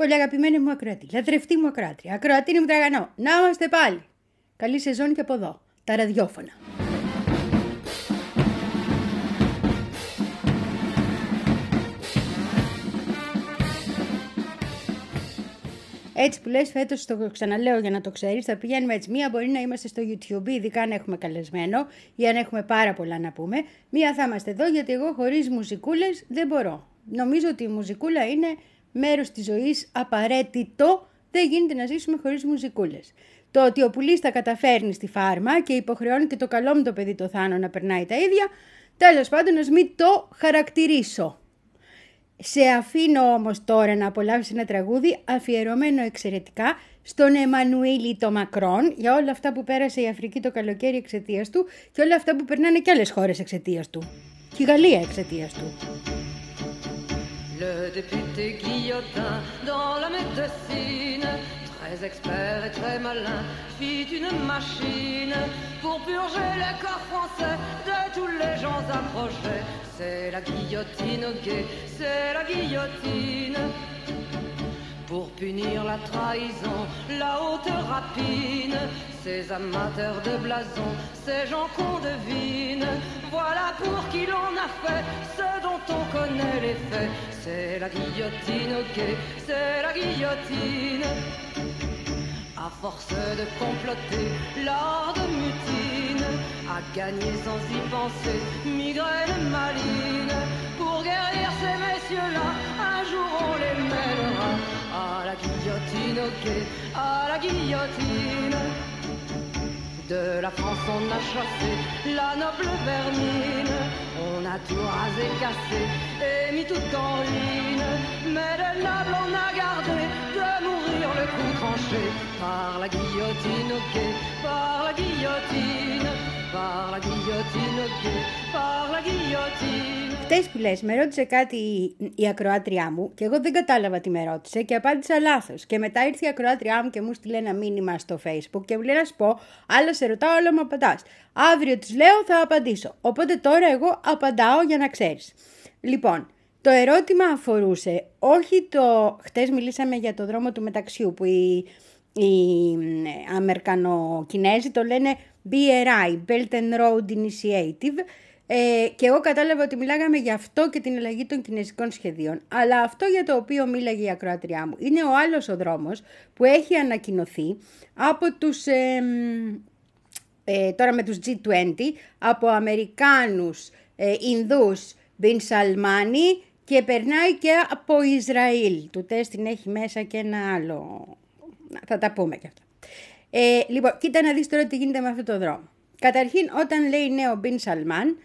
Πολύ αγαπημένη μου ακροατή, λατρευτή μου ακροάτρια, ακροατή μου τραγανό. Να είμαστε πάλι. Καλή σεζόν και από εδώ. Τα ραδιόφωνα. Έτσι που λες φέτος, το ξαναλέω για να το ξέρεις, θα πηγαίνουμε έτσι. Μία μπορεί να είμαστε στο YouTube, ειδικά αν έχουμε καλεσμένο ή αν έχουμε πάρα πολλά να πούμε. Μία θα είμαστε εδώ γιατί εγώ χωρίς μουσικούλες δεν μπορώ. Νομίζω ότι η μουσικούλα είναι μέρος της ζωής απαραίτητο. Δεν γίνεται να ζήσουμε χωρίς μουσικούλες. Το ότι ο πουλής τα καταφέρνει στη φάρμα και υποχρεώνει και το καλό μου το παιδί το Θάνο να περνάει τα ίδια, τέλος πάντων να μην το χαρακτηρίσω. Σε αφήνω όμως τώρα να απολαύσει ένα τραγούδι αφιερωμένο εξαιρετικά στον Εμμανουήλη το Μακρόν για όλα αυτά που πέρασε η Αφρική το καλοκαίρι εξαιτίας του και όλα αυτά που περνάνε και άλλες χώρες εξαιτίας του. Και η Γαλλία εξαιτίας του. Le député Guillotin dans la médecine, très expert et très malin, fit une machine pour purger le corps français de tous les gens approchés. C'est la guillotine guet, c'est la guillotine. Pour punir la trahison, la haute rapine, ces amateurs de blason, ces gens qu'on devine, voilà pour qui l'on a fait ce dont on connaît les faits. C'est la guillotine quai, c'est la guillotine. À force de comploter, l'art de mutine a gagné sans y penser, migraine maline. Pour guérir ces messieurs-là, un jour à la guillotine. De la France on a chassé la noble vermine, on a tout rasé, cassé et mis tout en ruine. Mais de noble on a gardé de mourir le coup tranché par la guillotine par la guillotine, par la guillotine quai, par la guillotine. Χτες που λες, με ρώτησε κάτι η ακροάτριά μου και εγώ δεν κατάλαβα τι με ρώτησε και απάντησα λάθος. Και μετά ήρθε η ακροάτριά μου και μου στείλε ένα μήνυμα στο facebook και μου λέει να σου πω, άλλα σε ρωτάω, αλλά μου απαντάς. Αύριο της λέω θα απαντήσω. Οπότε τώρα εγώ απαντάω για να ξέρεις. Λοιπόν, το ερώτημα αφορούσε όχι το... Χτες μιλήσαμε για το δρόμο του μεταξιού που οι, οι Αμερικανοκινέζοι το λένε BRI, Belt and Road Initiative, ε, και εγώ κατάλαβα ότι μιλάγαμε για αυτό και την αλλαγή των κινέζικων σχεδίων. Αλλά αυτό για το οποίο μίλαγε η ακροάτριά μου είναι ο άλλος ο δρόμος που έχει ανακοινωθεί από τους, ε, ε, τώρα με τους G20, από Αμερικάνους, ε, Ινδούς, Μπιν Σαλμάνι και περνάει και από Ισραήλ. Του τέστην έχει μέσα και ένα άλλο. Θα τα πούμε και αυτά. Ε, λοιπόν, κοίτα να δεις τώρα τι γίνεται με αυτό το δρόμο. Καταρχήν, όταν λέει ναι ο Μπιν Σαλμάν,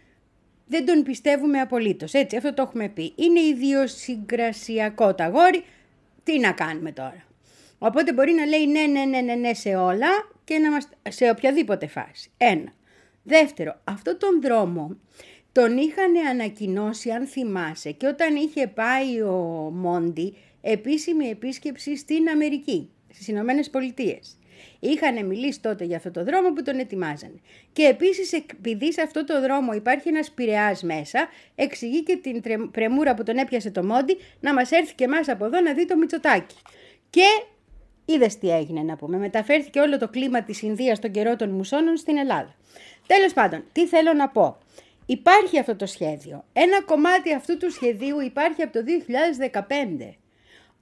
δεν τον πιστεύουμε απολύτως. Έτσι, αυτό το έχουμε πει. Είναι ιδιοσυγκρασιακό τα γόρι. Τι να κάνουμε τώρα; Οπότε μπορεί να λέει ναι, ναι, ναι, ναι, ναι σε όλα και να μας... σε οποιαδήποτε φάση. Ένα. Δεύτερο, αυτό τον δρόμο τον είχαν ανακοινώσει, αν θυμάσαι, και όταν είχε πάει ο Μόντι επίσημη επίσκεψη στην Αμερική, στις Ηνωμένες Πολιτείες. Είχαν μιλήσει τότε για αυτό το δρόμο που τον ετοιμάζανε. Και επίσης, επειδή σε αυτό το δρόμο υπάρχει ένας πειραιάς μέσα, εξηγεί και την πρεμούρα που τον έπιασε το Μόντι να μας έρθει και εμάς από εδώ να δει το Μητσοτάκι. Και είδες τι έγινε να πούμε. Μεταφέρθηκε όλο το κλίμα της Ινδίας τον καιρό των μουσώνων στην Ελλάδα. Τέλος πάντων, τι θέλω να πω. Υπάρχει αυτό το σχέδιο. Ένα κομμάτι αυτού του σχεδίου υπάρχει από το 2015.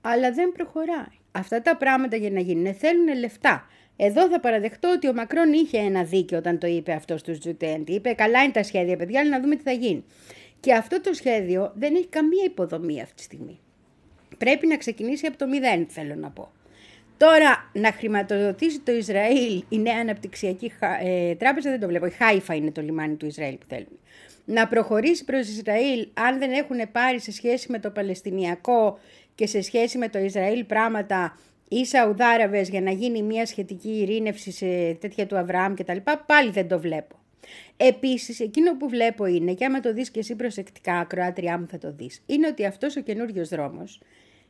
Αλλά δεν προχωράει. Αυτά τα πράγματα για να γίνουν θέλουν λεφτά. Εδώ θα παραδεχτώ ότι ο Μακρόν είχε ένα δίκιο όταν το είπε αυτό στους Τζουτέντι. Είπε καλά είναι τα σχέδια παιδιά, αλλά να δούμε τι θα γίνει. Και αυτό το σχέδιο δεν έχει καμία υποδομή αυτή τη στιγμή. Πρέπει να ξεκινήσει από το μηδέν, θέλω να πω. Τώρα να χρηματοδοτήσει το Ισραήλ η νέα αναπτυξιακή ε, τράπεζα δεν το βλέπω. Η Χάιφα είναι το λιμάνι του Ισραήλ που θέλουν. Να προχωρήσει προς Ισραήλ αν δεν έχουν πάρει σε σχέση με το Παλαιστινιακό και σε σχέση με το Ισραήλ πράγματα ή Σαουδάραβες για να γίνει μια σχετική ειρήνευση σε τέτοια του Αβραάμ κτλ. Πάλι δεν το βλέπω. Επίσης, εκείνο που βλέπω είναι, και άμα το δεις και εσύ προσεκτικά, ακροάτριά μου θα το δεις, είναι ότι αυτός ο καινούριος δρόμος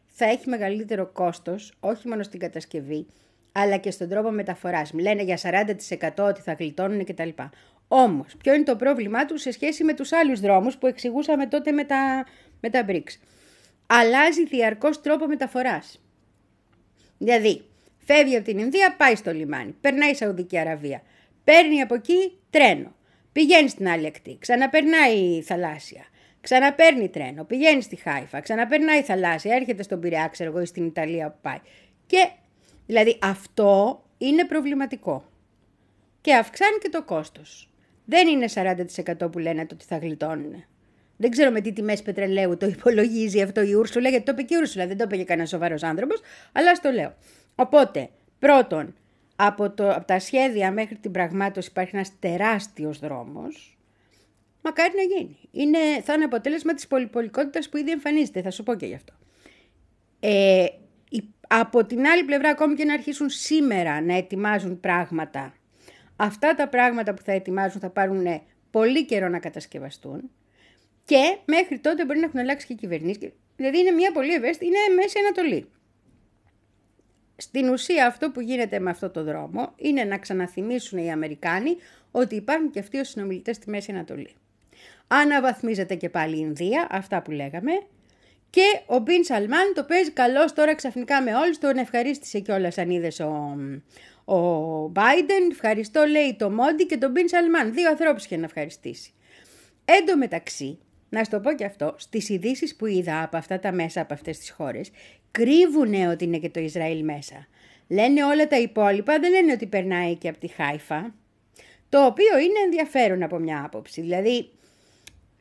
θα έχει μεγαλύτερο κόστος, όχι μόνο στην κατασκευή, αλλά και στον τρόπο μεταφοράς. Λένε για 40% ότι θα γλιτώνουν κτλ. Όμως, ποιο είναι το πρόβλημά του σε σχέση με τους άλλους δρόμους που εξηγούσαμε τότε με τα, με τα BRICS. Αλλάζει διαρκώς τρόπο μεταφοράς. Δηλαδή, φεύγει από την Ινδία, πάει στο λιμάνι, περνάει η Σαουδική Αραβία, παίρνει από εκεί τρένο, πηγαίνει στην άλλη ακτή, ξαναπερνάει θαλάσσια, ξαναπέρνει τρένο, πηγαίνει στη Χάιφα, ξαναπερνάει θαλάσσια, έρχεται στον Πειραιά, ξέρω εγώ, στην Ιταλία που πάει. Και δηλαδή αυτό είναι προβληματικό. Και αυξάνει και το κόστος. Δεν είναι 40% που λένε ότι θα γλιτώνουν. Δεν ξέρω με τι τιμές πετρελαίου το υπολογίζει αυτό η Ούρσουλα, γιατί το είπε και η Ούρσουλα, δεν το είπε και κανένας σοβαρός άνθρωπος, αλλά στο λέω. Οπότε, πρώτον, από, το, από τα σχέδια μέχρι την πραγμάτωση υπάρχει ένας τεράστιος δρόμος. Μακάρι να γίνει. Είναι, θα είναι αποτέλεσμα της πολυπολικότητας που ήδη εμφανίζεται. Θα σου πω και γι' αυτό. Ε, από την άλλη πλευρά, ακόμη και να αρχίσουν σήμερα να ετοιμάζουν πράγματα, αυτά τα πράγματα που θα ετοιμάζουν θα πάρουν πολύ καιρό να κατασκευαστούν. Και μέχρι τότε μπορεί να έχουν αλλάξει και κυβερνήσεις. Δηλαδή είναι μια πολύ ευαίσθητη, είναι Μέση Ανατολή. Στην ουσία αυτό που γίνεται με αυτό το δρόμο είναι να ξαναθυμίσουν οι Αμερικάνοι ότι υπάρχουν και αυτοί οι συνομιλητές στη Μέση Ανατολή. Αναβαθμίζεται και πάλι η Ινδία, αυτά που λέγαμε, και ο Μπιν Σαλμάν το παίζει καλό τώρα ξαφνικά με όλους, τον ευχαρίστησε κιόλας αν είδες ο, ο Biden, ευχαριστώ λέει το Μόντι και τον Μπιν Σαλμάν, δύο ανθρώπους είχε να ευχαριστήσει. Εν τω μεταξύ, να σου το πω και αυτό, στις ειδήσεις που είδα από αυτά τα μέσα, από αυτές τις χώρες, κρύβουνε ότι είναι και το Ισραήλ μέσα. Λένε όλα τα υπόλοιπα, δεν λένε ότι περνάει και από τη Χάιφα. Το οποίο είναι ενδιαφέρον από μια άποψη. Δηλαδή,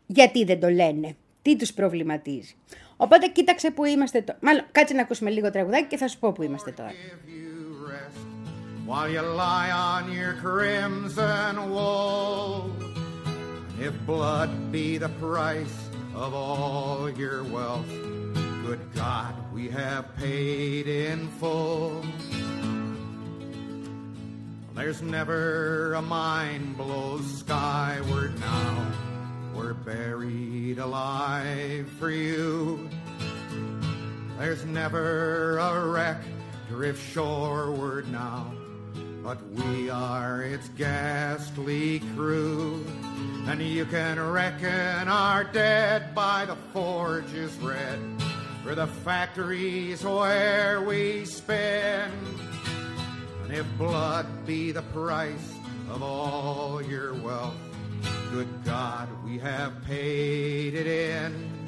γιατί δεν το λένε, τι τους προβληματίζει. Οπότε κοίταξε που είμαστε τώρα. Μάλλον, κάτσε να ακούσουμε λίγο τραγουδάκι και θα σου πω που είμαστε τώρα. While you lie on your crimson If blood be the price of all your wealth, good God, we have paid in full. There's never a mind below skyward now. We're buried alive for you. There's never a wreck drift shoreward now but we are its ghastly crew. And you can reckon our dead by the forges red, for the factories where we spend. And if blood be the price of all your wealth, good God, we have paid it in.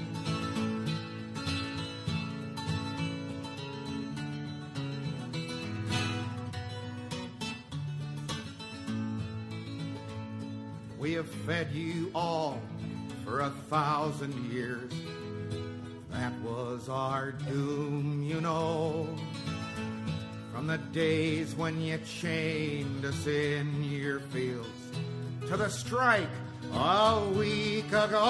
We have fed you all for a thousand years. That was our doom, you know. From the days when you chained us in your fields to the strike a week ago.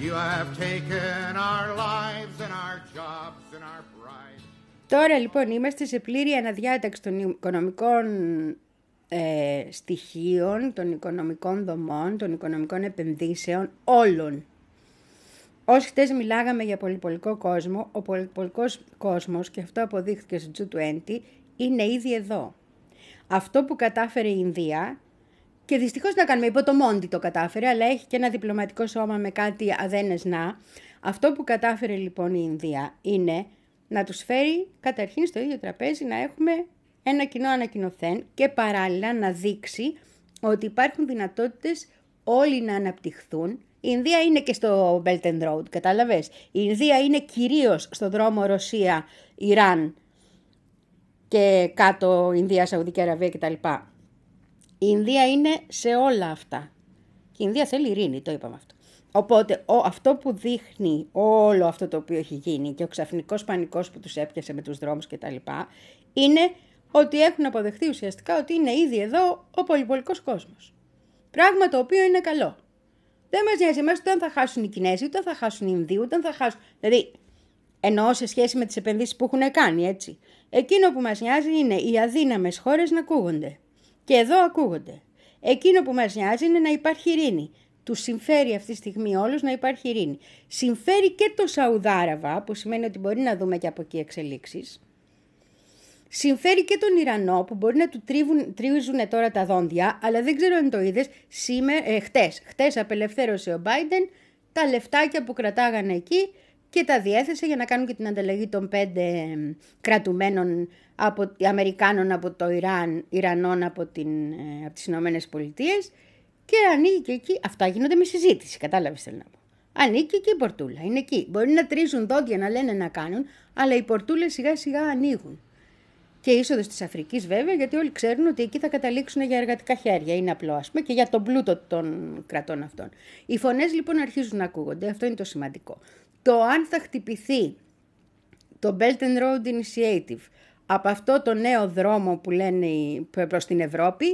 You have taken our lives and our jobs and our pride. Τώρα λοιπόν είμαστε σε πλήρη αναδιάταξη των οικονομικών ε, στοιχείων, των οικονομικών δομών, των οικονομικών επενδύσεων, όλων. Όσοι χτες μιλάγαμε για πολυπολικό κόσμο, ο πολυπολικός κόσμος, και αυτό αποδείχθηκε στο G20, είναι ήδη εδώ. Αυτό που κατάφερε η Ινδία, και δυστυχώς να κάνουμε υπό το Μόντι το κατάφερε, αλλά έχει και ένα διπλωματικό σώμα με κάτι αδένες να. Αυτό που κατάφερε λοιπόν η Ινδία είναι να τους φέρει καταρχήν στο ίδιο τραπέζι να έχουμε ένα κοινό ανακοινωθέν και παράλληλα να δείξει ότι υπάρχουν δυνατότητες όλοι να αναπτυχθούν. Η Ινδία είναι και στο Belt and Road, κατάλαβες; Η Ινδία είναι κυρίως στο δρόμο Ρωσία, Ιράν και κάτω Ινδία, Σαουδική Αραβία κτλ. Η Ινδία είναι σε όλα αυτά. Και η Ινδία θέλει ειρήνη, το είπαμε αυτό. Οπότε ο, αυτό που δείχνει όλο αυτό το οποίο έχει γίνει και ο ξαφνικός πανικός που τους έπιασε με τους δρόμους κτλ. είναι ότι έχουν αποδεχτεί ουσιαστικά ότι είναι ήδη εδώ ο πολυπολικός κόσμος. Πράγμα το οποίο είναι καλό. Δεν μας νοιάζει εμάς ούτε αν θα χάσουν οι Κινέζοι, ούτε αν θα χάσουν οι Ινδοί, ούτε αν θα χάσουν... Δηλαδή, εννοώ σε σχέση με τις επενδύσεις που έχουν κάνει, έτσι. Εκείνο που μας νοιάζει είναι οι αδύναμες χώρες να ακούγονται. Και εδώ ακούγονται. Εκείνο που μας νοιάζει είναι να υπάρχει ειρήνη. Τους συμφέρει αυτή τη στιγμή όλους να υπάρχει ειρήνη. Συμφέρει και το Σαουδάραβα, που σημαίνει ότι μπορεί να δούμε και από εκεί εξελίξεις. Συμφέρει και τον Ιρανό που μπορεί να του τρίβουν, τρίβουν τώρα τα δόντια, αλλά δεν ξέρω αν το είδες σήμερα, ε, χτες. Χτες απελευθέρωσε ο Biden τα λεφτάκια που κρατάγανε εκεί και τα διέθεσε για να κάνουν και την ανταλλαγή των πέντε κρατουμένων από, Αμερικάνων από το Ιράν, Ιρανών από, την, ε, από τις Ηνωμένες Πολιτείες και ανοίγει και εκεί, αυτά γίνονται με συζήτηση, κατάλαβες θέλω να πω. Ανήκει και η πορτούλα, είναι εκεί. Μπορεί να τρίζουν δόντια να λένε να κάνουν, αλλά οι πορτούλες σιγά σιγά ανοίγουν. Και είσοδος της Αφρικής βέβαια, γιατί όλοι ξέρουν ότι εκεί θα καταλήξουν για εργατικά χέρια. Είναι απλό, ας πούμε, και για τον πλούτο των κρατών αυτών. Οι φωνές λοιπόν αρχίζουν να ακούγονται, αυτό είναι το σημαντικό. Το αν θα χτυπηθεί το Belt and Road Initiative από αυτό το νέο δρόμο που λένε προς την Ευρώπη,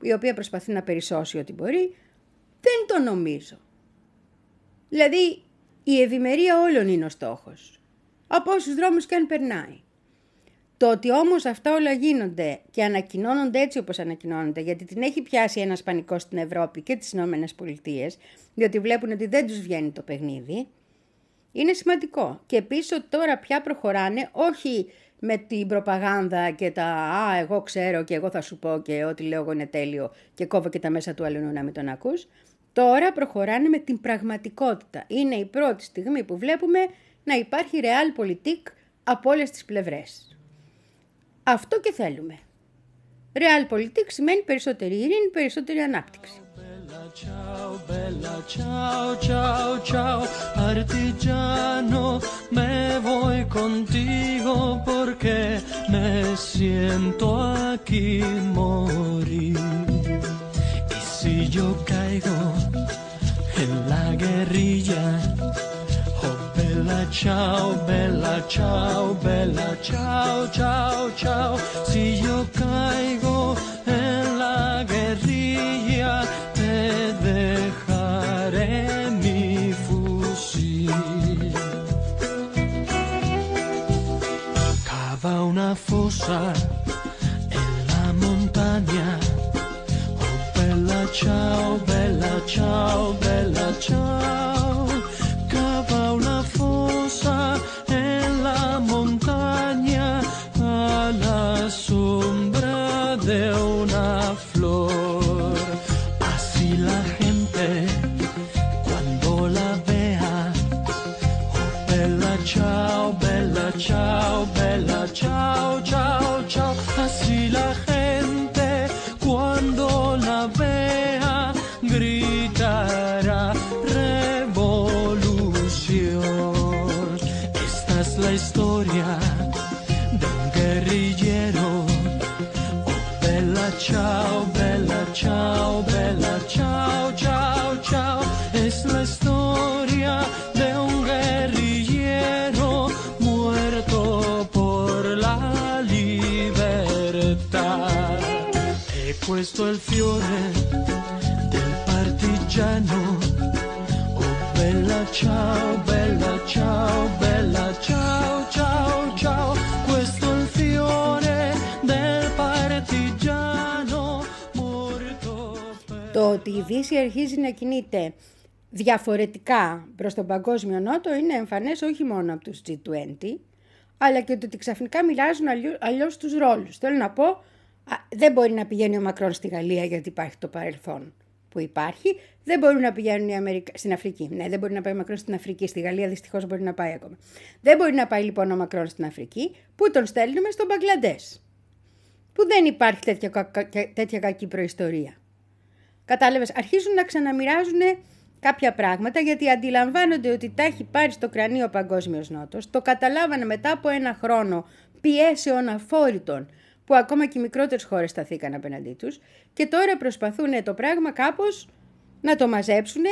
η οποία προσπαθεί να περισσώσει ό,τι μπορεί, δεν το νομίζω. Δηλαδή, η ευημερία όλων είναι ο στόχος. Από όσους δρόμους και αν περνάει. Το ότι όμως αυτά όλα γίνονται και ανακοινώνονται έτσι όπως ανακοινώνονται, γιατί την έχει πιάσει ένας πανικός στην Ευρώπη και τις Ηνωμένες Πολιτείες, διότι βλέπουν ότι δεν τους βγαίνει το παιχνίδι, είναι σημαντικό. Και πίσω τώρα πια προχωράνε όχι με την προπαγάνδα και τα «Α, εγώ ξέρω και εγώ θα σου πω και ό,τι λέω εγώ είναι τέλειο και κόβω και τα μέσα του αλλού να μην τον ακούς». Τώρα προχωράνε με την πραγματικότητα. Είναι η πρώτη στιγμή που βλέπουμε να υπάρχει realpolitik από όλες τις πλευρές. Αυτό και θέλουμε. Realpolitik σημαίνει περισσότερη ειρήνη, περισσότερη ανάπτυξη. Ciao, bella, ciao, ciao, ciao, artigiano, me voy contigo porque me siento aquí morir. Y si yo caigo en la guerrilla, bella ciao, bella ciao, bella ciao, ciao, ciao. Si yo caigo en la guerrilla, te dejaré mi fusil. Cava una fosa en la montaña. Oh, bella ciao, bella ciao, bella ciao. Questo il fiore del partigiano. Oh bella ciao, bella ciao, bella ciao, ciao, ciao. Questo il fiore del partigiano morto. Το ότι η Δύση αρχίζει να κινείται διαφορετικά προς τον παγκόσμιο νότο είναι εμφανές όχι μόνο από τους G20, αλλά και το ότι ξαφνικά μοιράζουν αλλιώς τους ρόλους. Θέλω να πω δεν μπορεί να πηγαίνει ο Μακρόν στη Γαλλία γιατί υπάρχει το παρελθόν που υπάρχει. Δεν μπορεί να πηγαίνουν οι Αμερικα... στην Αφρική. Ναι, δεν μπορεί να πάει ο Μακρόν στην Αφρική. Στη Γαλλία δυστυχώς μπορεί να πάει ακόμα. Δεν μπορεί να πάει λοιπόν ο Μακρόν στην Αφρική. Πού τον στέλνουμε στον Μπαγκλαντές. Που δεν υπάρχει τέτοια, τέτοια κακή προϊστορία. Κατάλαβες, αρχίζουν να ξαναμοιράζουν κάποια πράγματα γιατί αντιλαμβάνονται ότι τα έχει πάρει στο κρανίο ο Παγκόσμιος Νότος. Το καταλάβανε μετά από ένα χρόνο πιέσεων αφόρητων που ακόμα και οι μικρότερες χώρες σταθήκαν απέναντί τους και τώρα προσπαθούν το πράγμα κάπως να το μαζέψουν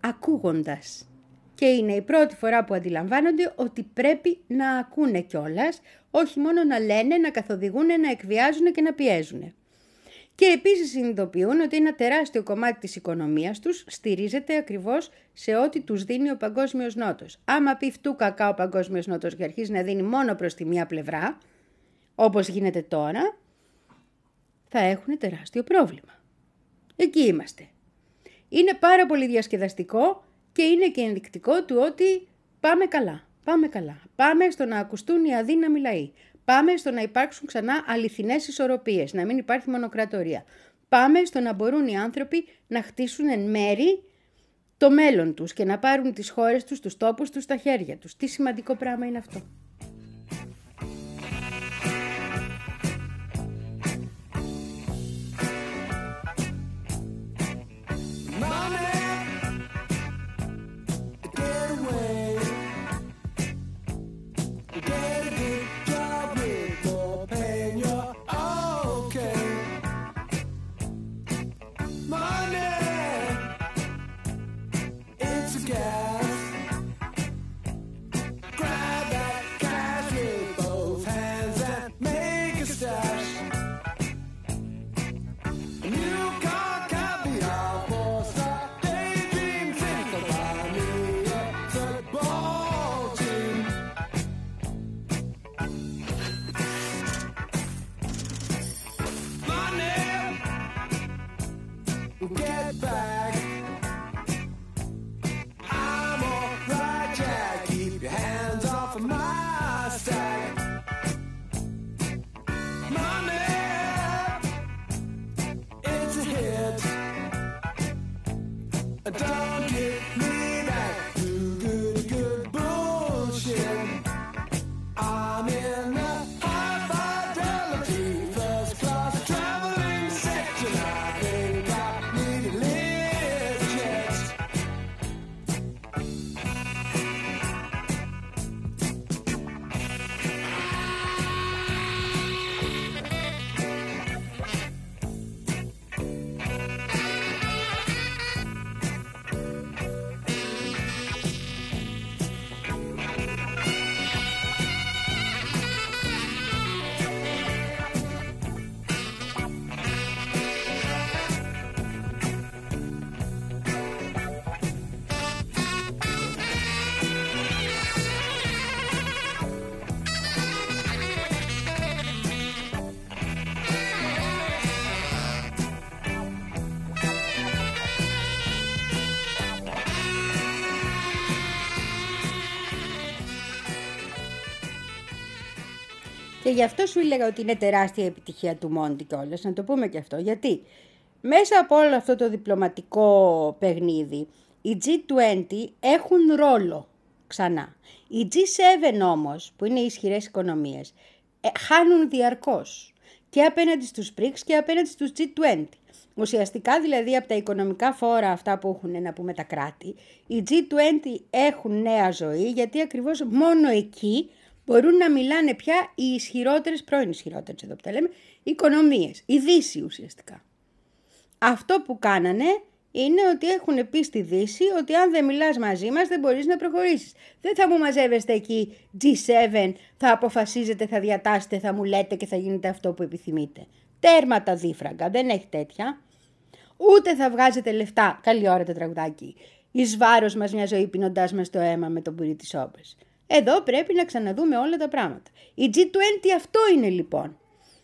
ακούγοντας. Και είναι η πρώτη φορά που αντιλαμβάνονται ότι πρέπει να ακούνε κιόλας, όχι μόνο να λένε, να καθοδηγούν, να εκβιάζουν και να πιέζουν. Και επίσης συνειδητοποιούν ότι ένα τεράστιο κομμάτι της οικονομίας τους στηρίζεται ακριβώς σε ό,τι τους δίνει ο Παγκόσμιος Νότος. Άμα πει φτού κακά ο Παγκόσμιος Νότος και αρχίζει να δίνει μόνο προς τη μία πλευρά, όπως γίνεται τώρα, θα έχουν τεράστιο πρόβλημα. Εκεί είμαστε. Είναι πάρα πολύ διασκεδαστικό και είναι και ενδεικτικό του ότι πάμε καλά. Πάμε καλά. Πάμε στο να ακουστούν οι αδύναμοι λαοί. Πάμε στο να υπάρξουν ξανά αληθινές ισορροπίες, να μην υπάρχει μονοκρατορία. Πάμε στο να μπορούν οι άνθρωποι να χτίσουν εν μέρη το μέλλον τους και να πάρουν τις χώρες τους, τους τόπους τους στα χέρια τους. Τι σημαντικό πράγμα είναι αυτό. Και γι' αυτό σου έλεγα ότι είναι τεράστια επιτυχία του Μόντι κιόλας, να το πούμε και αυτό. Γιατί μέσα από όλο αυτό το διπλωματικό παιχνίδι, οι G20 έχουν ρόλο ξανά. Οι G7 όμως, που είναι οι ισχυρές οικονομίες, ε, χάνουν διαρκώς και απέναντι στους BRICS και απέναντι στους G20. Ουσιαστικά δηλαδή από τα οικονομικά φόρα αυτά που έχουν να πούμε τα κράτη, οι G20 έχουν νέα ζωή γιατί ακριβώς μόνο εκεί μπορούν να μιλάνε πια οι ισχυρότερες, πρώην ισχυρότερες εδώ που τα λέμε, οικονομίες, η Δύση ουσιαστικά. Αυτό που κάνανε είναι ότι έχουν πει στη Δύση ότι αν δεν μιλάς μαζί μας δεν μπορείς να προχωρήσεις. Δεν θα μου μαζεύεστε εκεί G7, θα αποφασίζετε, θα διατάσσετε, θα μου λέτε και θα γίνετε αυτό που επιθυμείτε. Τέρμα τα δίφραγκα, δεν έχει τέτοια. Ούτε θα βγάζετε λεφτά, καλή ώρα το τραγουδάκι, εις βάρος μας μια ζωή πίνοντάς μας το αίμα με τον πουρί της όπες. Εδώ πρέπει να ξαναδούμε όλα τα πράγματα. Η G20 αυτό είναι λοιπόν.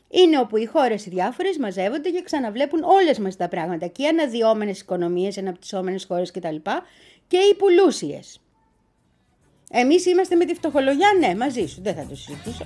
Είναι όπου οι χώρες οι διάφορες μαζεύονται και ξαναβλέπουν όλες μας τα πράγματα. Και οι αναδυόμενες οικονομίες, αναπτυσσόμενες χώρες κτλ. Και οι πουλούσιες. Εμείς είμαστε με τη φτωχολογιά, ναι, μαζί σου, δεν θα το συζητήσω.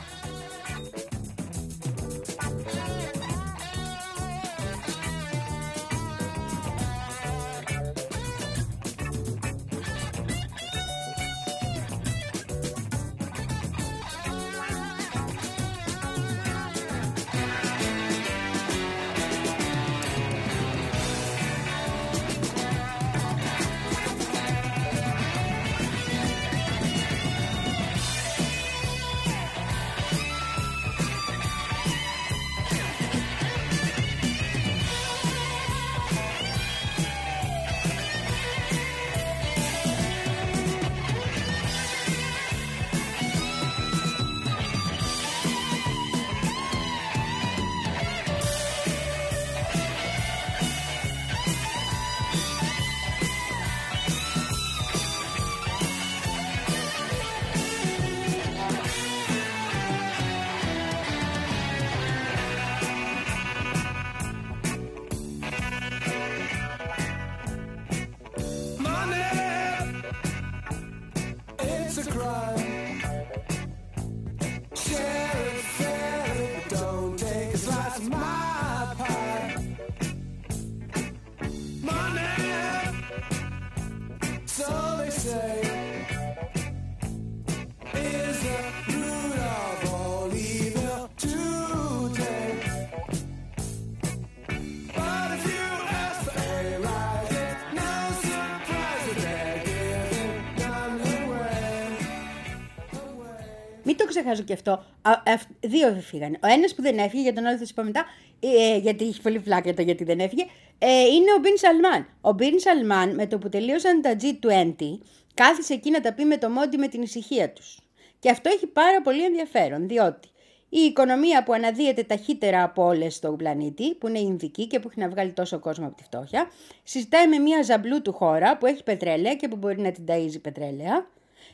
Ξεχάσω και αυτό. Α, αυ- δύο φύγανε. Ο ένας που δεν έφυγε, για τον άλλο θα σου πω μετά, ε, γιατί έχει πολύ φλάκα το γιατί δεν έφυγε, ε, είναι ο Μπιν Σαλμάν. Ο Μπιν Σαλμάν με το που τελείωσαν τα G20, κάθισε εκεί να τα πει με το μόντι με την ησυχία τους. Και αυτό έχει πάρα πολύ ενδιαφέρον, διότι η οικονομία που αναδύεται ταχύτερα από όλες στον πλανήτη, που είναι η Ινδική και που έχει να βγάλει τόσο κόσμο από τη φτώχεια, συζητάει με μια ζαμπλού του χώρα που έχει πετρέλαια και που μπορεί να την ταΐζει πετρέλαια,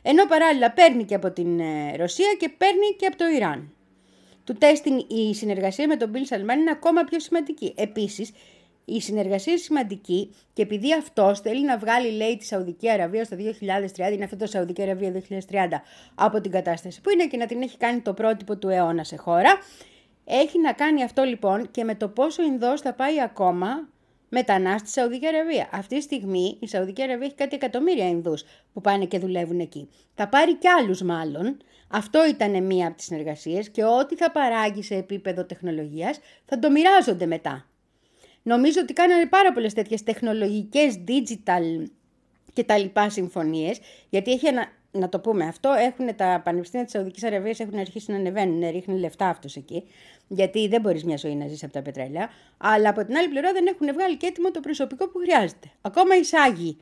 ενώ παράλληλα παίρνει και από την ε, Ρωσία και παίρνει και από το Ιράν. Του τέστην η συνεργασία με τον Μπιλ Σαλμάν είναι ακόμα πιο σημαντική. Επίσης, η συνεργασία είναι σημαντική και επειδή αυτός θέλει να βγάλει, λέει, τη Σαουδική Αραβία στο 2030, είναι αυτό το Σαουδική Αραβία 2030, από την κατάσταση που είναι και να την έχει κάνει το πρότυπο του αιώνα σε χώρα, έχει να κάνει αυτό λοιπόν και με το πόσο ο Ινδός θα πάει ακόμα μετανάστη στη Σαουδική Αραβία. Αυτή τη στιγμή η Σαουδική Αραβία έχει κάτι εκατομμύρια Ινδούς που πάνε και δουλεύουν εκεί. Θα πάρει κι άλλους μάλλον. Αυτό ήταν μία από τις συνεργασίες και ό,τι θα παράγει σε επίπεδο τεχνολογίας θα το μοιράζονται μετά. Νομίζω ότι κάνανε πάρα πολλές τέτοιες τεχνολογικές, digital και τα λοιπά συμφωνίες, γιατί έχει ένα, να το πούμε αυτό, έχουν τα πανεπιστήμια της Σαουδικής Αραβίας έχουν αρχίσει να ανεβαίνουν, ρίχνουν λεφτά αυτούς εκεί, γιατί δεν μπορείς μια ζωή να ζεις από τα πετρέλαια, αλλά από την άλλη πλευρά δεν έχουν βγάλει και έτοιμο το προσωπικό που χρειάζεται. Ακόμα εισάγει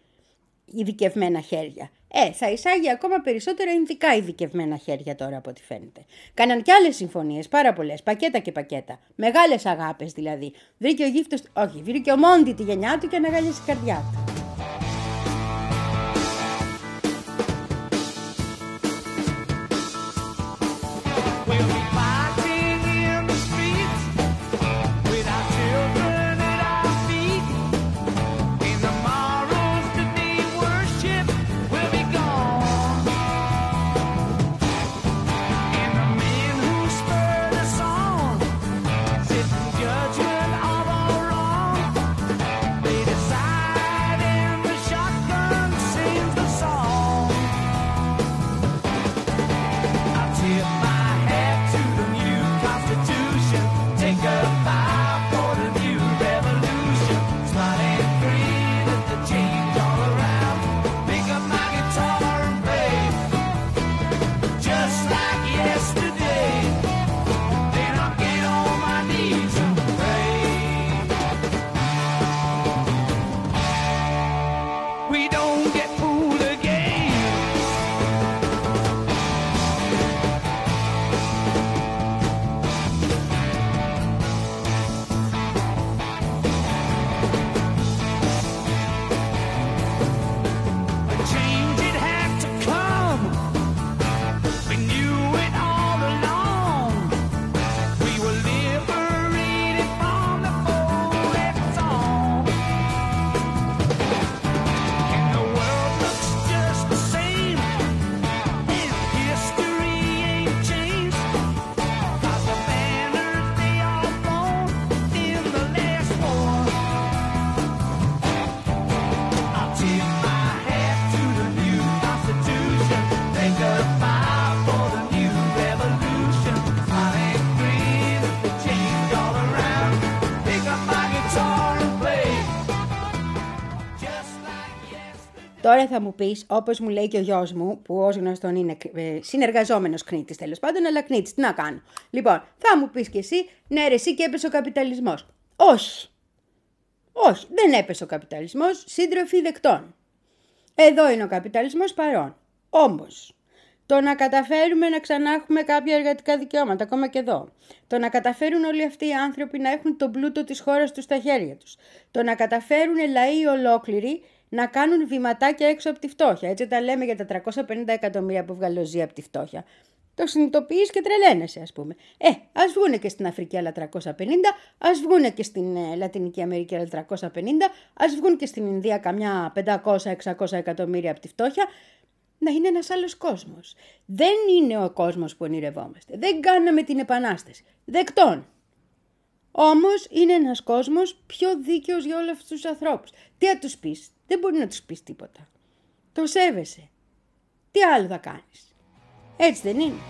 ειδικευμένα χέρια. Ε, θα εισάγει ακόμα περισσότερα ειδικά ειδικευμένα χέρια τώρα από ό,τι φαίνεται. Κάναν και άλλες συμφωνίες, πάρα πολλές, πακέτα και πακέτα. Μεγάλες αγάπες δηλαδή. Βρήκε ο γύφτος, όχι, βρήκε ο Μόντι τη γενιά του και αναγάλιασε η καρδιά του. Τώρα θα μου πεις, όπως μου λέει και ο γιος μου, που ως γνωστόν είναι ε, συνεργαζόμενος κνήτη τέλος πάντων, αλλά κνήτη, τι να κάνω. Λοιπόν, θα μου πεις κι εσύ, ναι, ρε, εσύ και έπεσε ο καπιταλισμός. Όχι. Όχι, δεν έπεσε ο καπιταλισμός, σύντροφοι δεκτών. Εδώ είναι ο καπιταλισμός παρόν. Όμως, το να καταφέρουμε να ξανά έχουμε κάποια εργατικά δικαιώματα, ακόμα και εδώ. Το να καταφέρουν όλοι αυτοί οι άνθρωποι να έχουν τον πλούτο της χώρας τους στα χέρια τους. Το να καταφέρουν λαοί ολόκληροι να κάνουν βηματάκια έξω από τη φτώχεια. Έτσι τα λέμε για τα 350 εκατομμύρια που βγαλωζεί από τη φτώχεια. Το συνειδητοποιείς και τρελαίνεσαι, ας πούμε. Ε, ας βγούνε και στην Αφρική άλλα 350, ας βγούνε και στην ε, Λατινική Αμερική άλλα 350, ας βγουν και στην Ινδία καμιά 500-600 εκατομμύρια από τη φτώχεια. Να είναι ένας άλλος κόσμος. Δεν είναι ο κόσμος που ονειρευόμαστε. Δεν κάναμε την επανάσταση. Δεκτών. Όμως είναι ένας κόσμος πιο δίκαιος για όλους αυτούς τους ανθρώπους. Τι θα τους πεις, δεν μπορεί να τους πεις τίποτα. Το σέβεσαι. Τι άλλο θα κάνεις. Έτσι δεν είναι.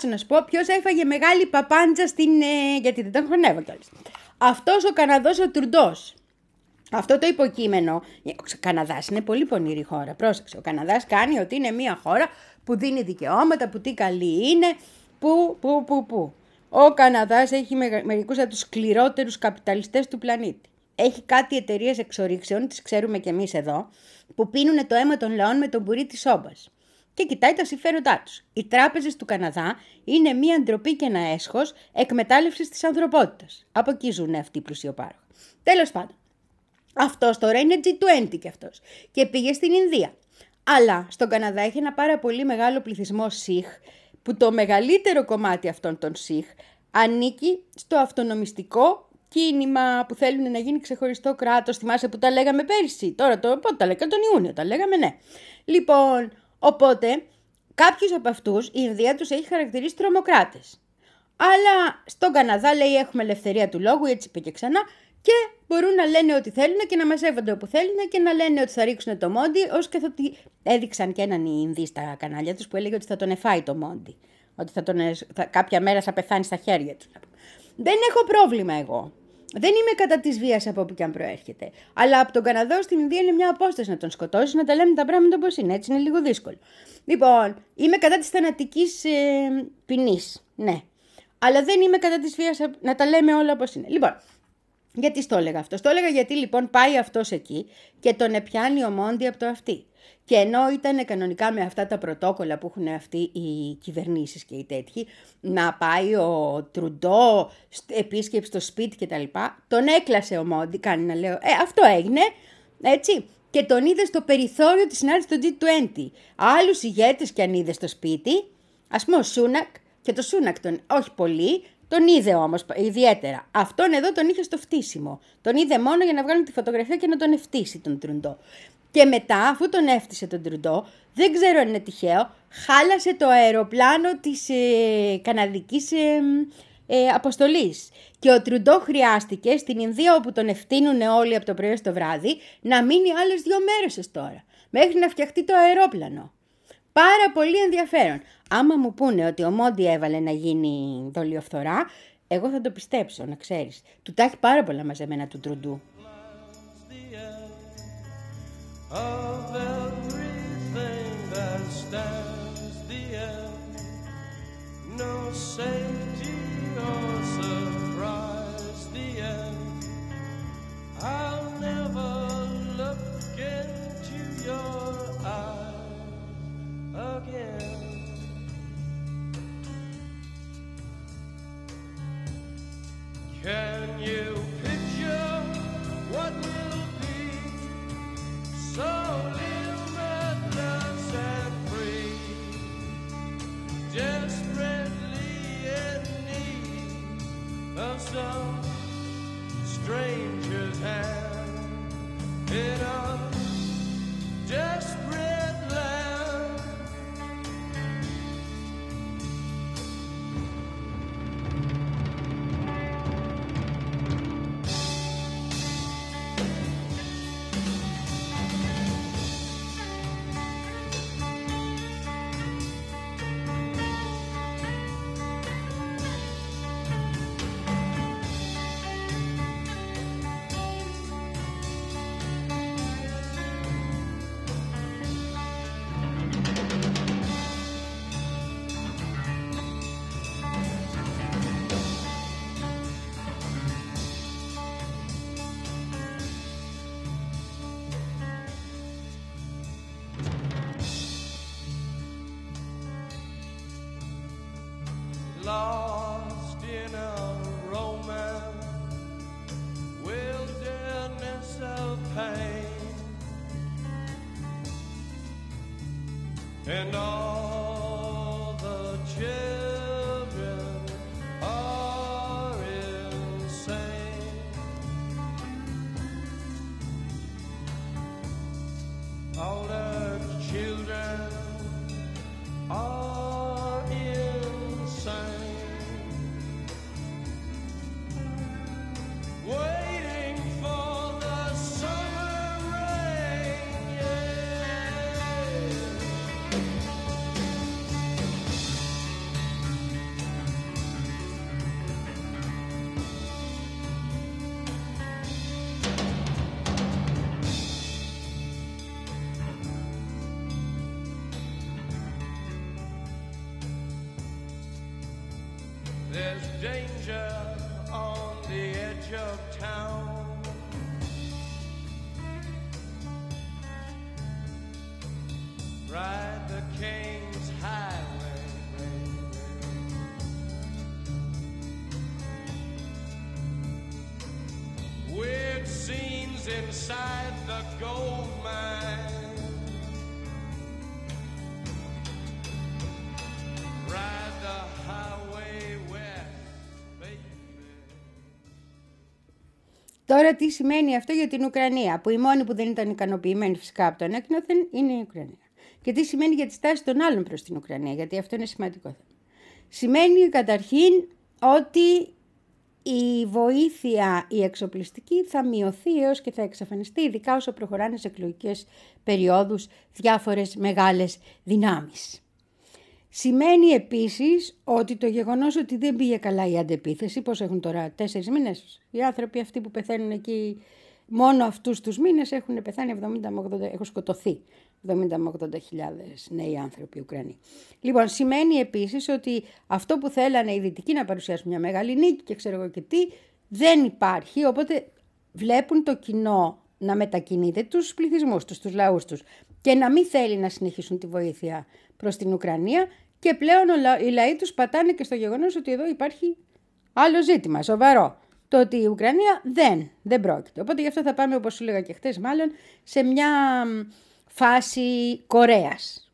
Ξεχάσω να σου πω ποιος έφαγε μεγάλη παπάντζα στην. Ε, γιατί δεν τον χωνεύω κιόλας. Αυτός ο Καναδός ο Τουρντός. Αυτό το υποκείμενο. Ο Καναδάς είναι πολύ πονηρή χώρα. Πρόσεξε. Ο Καναδάς κάνει ότι είναι μια χώρα που δίνει δικαιώματα, που τι καλή είναι. Που, που, που, που. Ο Καναδάς έχει μερικούς από τους σκληρότερους καπιταλιστές του πλανήτη. Έχει κάτι εταιρείες εξορίξεων, τις ξέρουμε κι εμείς εδώ, που πίνουν το αίμα των λαών με τον πουρί της όμπα. Και κοιτάει τα συμφέροντά τους. Οι τράπεζες του Καναδά είναι μία ντροπή και ένα έσχος εκμετάλλευσης της ανθρωπότητας. Από εκεί ζουν αυτοί οι πλουσιοπάροχοι. Τέλος πάντων. Αυτός τώρα είναι G20 κι αυτός. Και πήγε στην Ινδία. Αλλά στον Καναδά έχει ένα πάρα πολύ μεγάλο πληθυσμό ΣΥΧ, που το μεγαλύτερο κομμάτι αυτών των ΣΥΧ ανήκει στο αυτονομιστικό κίνημα που θέλουν να γίνει ξεχωριστό κράτος. Θυμάσαι που τα λέγαμε πέρυσι. Τώρα το, πότε τα λέγαμε, τον Ιούνιο τα λέγαμε, ναι. Λοιπόν, οπότε κάποιους από αυτούς η Ινδία τους έχει χαρακτηρίσει τρομοκράτες. Αλλά στον Καναδά λέει έχουμε ελευθερία του λόγου, έτσι είπε και ξανά, και μπορούν να λένε ό,τι θέλουν και να μαζεύονται όπου θέλουν και να λένε ότι θα ρίξουν το Μόντι, ως και ότι έδειξαν και έναν Ινδί στα κανάλια τους που έλεγε ότι θα τον εφάει το Μόντι. Ότι θα τον, θα, κάποια μέρα θα πεθάνει στα χέρια του. Δεν έχω πρόβλημα εγώ. Δεν είμαι κατά της βίας από όπου και αν προέρχεται. Αλλά από τον Καναδό στην Ινδία είναι μια απόσταση να τον σκοτώσεις, να τα λέμε τα πράγματα όπως είναι. Έτσι είναι λίγο δύσκολο. Λοιπόν, είμαι κατά της θανατικής ε, ποινής. Ναι. Αλλά δεν είμαι κατά της βίας να τα λέμε όλα όπως είναι. Λοιπόν, γιατί στο έλεγα αυτό. Στο έλεγα γιατί λοιπόν πάει αυτός εκεί και τον επιάνει ο Μόντι από το αυτή. Και ενώ ήταν κανονικά με αυτά τα πρωτόκολλα που έχουν αυτοί οι κυβερνήσεις και οι τέτοιοι, να πάει ο Τρουντό επίσκεψη στο σπίτι κτλ. Τον έκλασε ο Μόντι, κάνει να λέω, ε αυτό έγινε, έτσι. Και τον είδε στο περιθώριο της συνάντησης του G20. Άλλους ηγέτες και αν είδε στο σπίτι, ας πούμε ο Σούνακ, και το Σούνακ τον, όχι πολύ, τον είδε όμως ιδιαίτερα. Αυτόν εδώ τον είχε στο φτύσιμο. Τον είδε μόνο για να βγάλουν τη φωτογραφία και να τον ευτύσει τον Τρουντό. Και μετά, αφού τον έφτιασε τον Τρουντό, δεν ξέρω αν είναι τυχαίο, χάλασε το αεροπλάνο της ε, καναδικής ε, ε, αποστολής. Και ο Τρουντό χρειάστηκε στην Ινδία όπου τον ευθύνουν όλοι από το πρωί στο βράδυ να μείνει άλλες δύο μέρες τώρα, μέχρι να φτιαχτεί το αερόπλανο. Πάρα πολύ ενδιαφέρον. Άμα μου πούνε ότι ο Μόντι έβαλε να γίνει δολιοφθορά, εγώ θα το πιστέψω, να ξέρεις. Του τα έχει πάρα πολλά μαζεμένα του Τρουντού. of Can you picture what will be? So limitless and free, desperately in need of some stranger's hand in a danger on the edge of Τώρα τι σημαίνει αυτό για την Ουκρανία, που η μόνη που δεν ήταν ικανοποιημένη φυσικά από το ανέκνωθεν είναι η Ουκρανία. Και τι σημαίνει για τη στάση των άλλων προς την Ουκρανία, γιατί αυτό είναι σημαντικό θέμα. Σημαίνει καταρχήν ότι η βοήθεια η εξοπλιστική θα μειωθεί έως και θα εξαφανιστεί, ειδικά όσο προχωράνε σε εκλογικές περιόδους διάφορες μεγάλες δυνάμεις. Σημαίνει επίσης ότι το γεγονός ότι δεν πήγε καλά η αντεπίθεση, πώς έχουν τώρα τέσσερις μήνες, οι άνθρωποι αυτοί που πεθαίνουν εκεί μόνο αυτούς τους μήνες έχουν πεθάνει 70 με 80, έχουν σκοτωθεί 70 με 80 χιλιάδες νέοι άνθρωποι Ουκρανοί. Λοιπόν, σημαίνει επίσης ότι αυτό που θέλανε οι Δυτικοί να παρουσιάσουν μια μεγάλη νίκη και ξέρω εγώ και τι, δεν υπάρχει, οπότε βλέπουν το κοινό να μετακινείται τους πληθυσμούς τους, τους λαούς τους και να μην θέλει να συνεχίσουν τη βοήθεια προς την Ουκρανία και πλέον ο λα- οι λαοί τους πατάνε και στο γεγονός ότι εδώ υπάρχει άλλο ζήτημα, σοβαρό. Το ότι η Ουκρανία δεν, δεν πρόκειται. Οπότε γι' αυτό θα πάμε, όπως σου έλεγα και χτες μάλλον, σε μια μ, φάση Κορέας.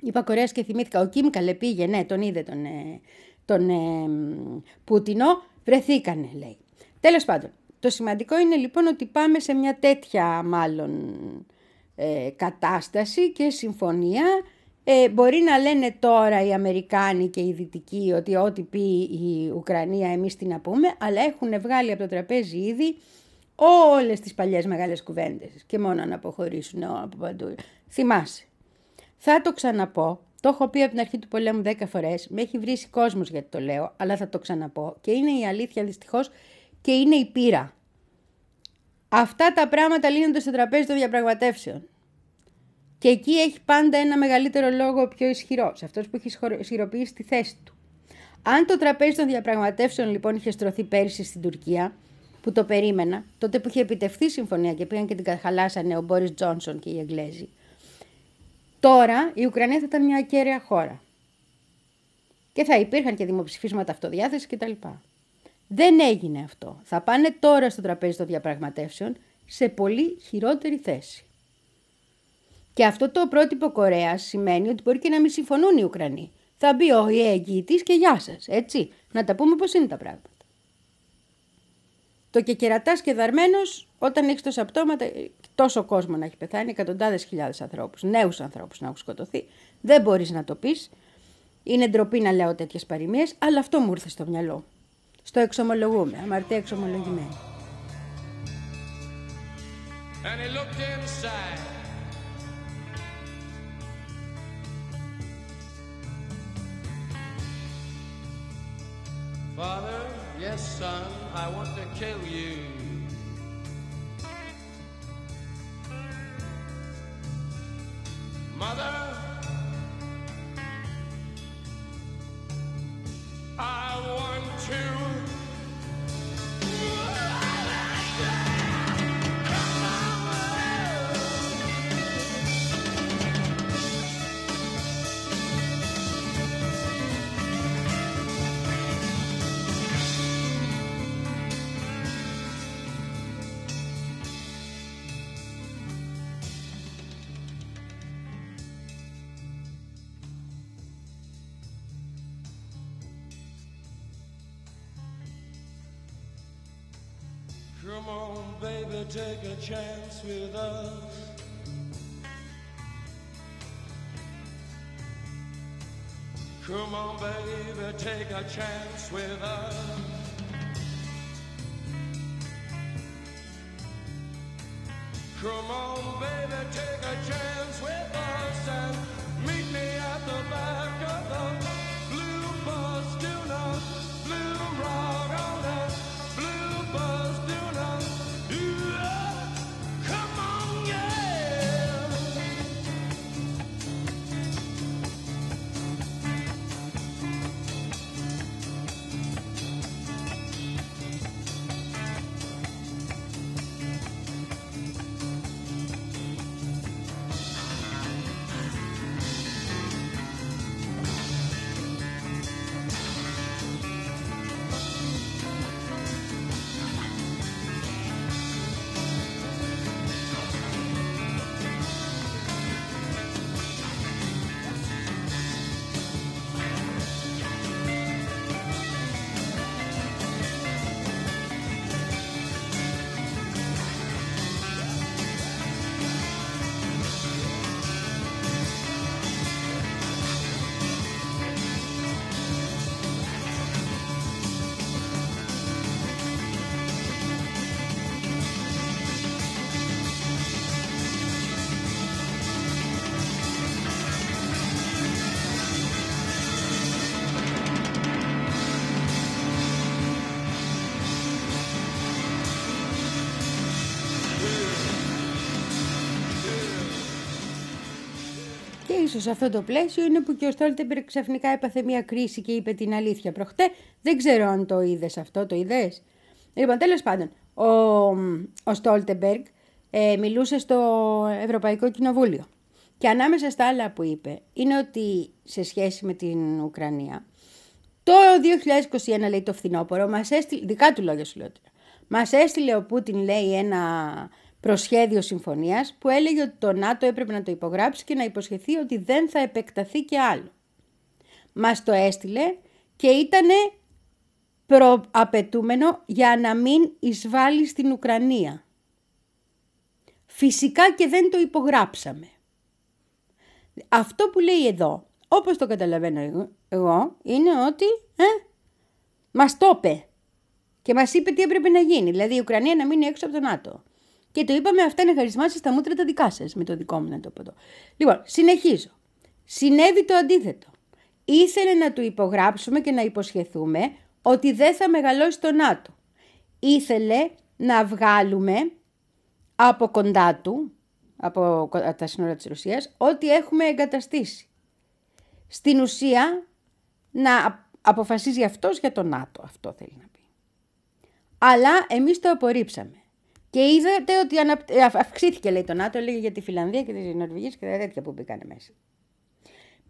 Είπα Κορέας και θυμήθηκα, ο Κιμ Καλέ πήγε, ναι, τον είδε τον, ε, τον ε, μ, Πούτινο, βρεθήκανε λέει. Τέλος πάντων, το σημαντικό είναι λοιπόν ότι πάμε σε μια τέτοια μάλλον ε, κατάσταση και συμφωνία. Ε, μπορεί να λένε τώρα οι Αμερικάνοι και οι Δυτικοί ότι ό,τι πει η Ουκρανία εμείς τι να πούμε, αλλά έχουν βγάλει από το τραπέζι ήδη όλες τις παλιές μεγάλες κουβέντες και μόνο να αποχωρήσουν από παντού. Θυμάσαι. Θα το ξαναπώ. Το έχω πει από την αρχή του πολέμου 10 φορές. Με έχει βρει κόσμος γιατί το λέω, αλλά θα το ξαναπώ. Και είναι η αλήθεια δυστυχώς και είναι η πείρα. Αυτά τα πράγματα λύνονται στο τραπέζι των διαπραγματεύσεων. Και εκεί έχει πάντα ένα μεγαλύτερο λόγο πιο ισχυρός, σε αυτός που έχει ισχυρο- ισχυροποιήσει τη θέση του. Αν το τραπέζι των διαπραγματεύσεων λοιπόν είχε στρωθεί πέρυσι στην Τουρκία, που το περίμενα, τότε που είχε επιτευχθεί η συμφωνία και πήγαν και την χαλάσανε ο Μπόρις Τζόνσον και οι Εγγλέζοι, τώρα η Ουκρανία θα ήταν μια ακέραια χώρα. Και θα υπήρχαν και δημοψηφίσματα αυτοδιάθεσης κτλ. Δεν έγινε αυτό. Θα πάνε τώρα στο τραπέζι των διαπραγματεύσεων σε πολύ χειρότερη θέση. Και αυτό το πρότυπο Κορέας σημαίνει ότι μπορεί και να μην συμφωνούν οι Ουκρανοί. Θα μπει ο ΙΕ εγγυητής και γεια σας, έτσι. Να τα πούμε πώς είναι τα πράγματα. Το και κερατάς και δαρμένος, όταν έχεις τόσα πτώματα, τόσο κόσμο να έχει πεθάνει, εκατοντάδες χιλιάδες ανθρώπους, νέους ανθρώπους να έχουν σκοτωθεί, δεν μπορείς να το πεις. Είναι ντροπή να λέω τέτοιες παροιμίες, αλλά αυτό μου ήρθε στο μυαλό. Στο εξομολογούμε, αμαρτία εξομολογημένη. and he looked inside. Father, yes, son, I want to kill you. Mother, baby, take a chance with us. Come on, baby, take a chance with us. Ίσως σε αυτό το πλαίσιο είναι που και ο Στόλτεμπεργκ ξαφνικά έπαθε μια κρίση και είπε την αλήθεια προχτέ. Δεν ξέρω αν το είδες αυτό, το είδες; Λοιπόν, τέλος πάντων, ο, ο Στόλτεμπεργκ ε, μιλούσε στο Ευρωπαϊκό Κοινοβούλιο. Και ανάμεσα στα άλλα που είπε είναι ότι σε σχέση με την Ουκρανία το 2021 λέει το φθινόπωρο μας έστειλε, δικά του λόγια σου λέω τώρα, μας έστειλε ο Πούτιν λέει ένα προσχέδιο συμφωνίας που έλεγε ότι το ΝΑΤΟ έπρεπε να το υπογράψει και να υποσχεθεί ότι δεν θα επεκταθεί και άλλο. Μας το έστειλε και ήταν προαπαιτούμενο για να μην εισβάλλει στην Ουκρανία. Φυσικά και δεν το υπογράψαμε. Αυτό που λέει εδώ, όπως το καταλαβαίνω εγώ, είναι ότι ε, μας το είπε. Και μας είπε τι έπρεπε να γίνει. Δηλαδή η Ουκρανία να μείνει έξω από το ΝΑΤΟ. Και το είπαμε αυτά είναι χαρισμάσεις στα μούτρα τα δικά σας, με το δικό μου να το πω εδώ. Λοιπόν, συνεχίζω. Συνέβη το αντίθετο. Ήθελε να του υπογράψουμε και να υποσχεθούμε ότι δεν θα μεγαλώσει το ΝΑΤΟ. Ήθελε να βγάλουμε από κοντά του, από τα σύνορα της Ρωσίας, ό,τι έχουμε εγκαταστήσει. Στην ουσία, να αποφασίζει αυτός για το ΝΑΤΟ, αυτό θέλει να πει. Αλλά εμείς το απορρίψαμε. Και είδατε ότι ε, αυξήθηκε, λέει το ΝΑΤΟ, λέγει για τη Φιλανδία και της Νορβηγίας και τα τέτοια που μπήκανε μέσα.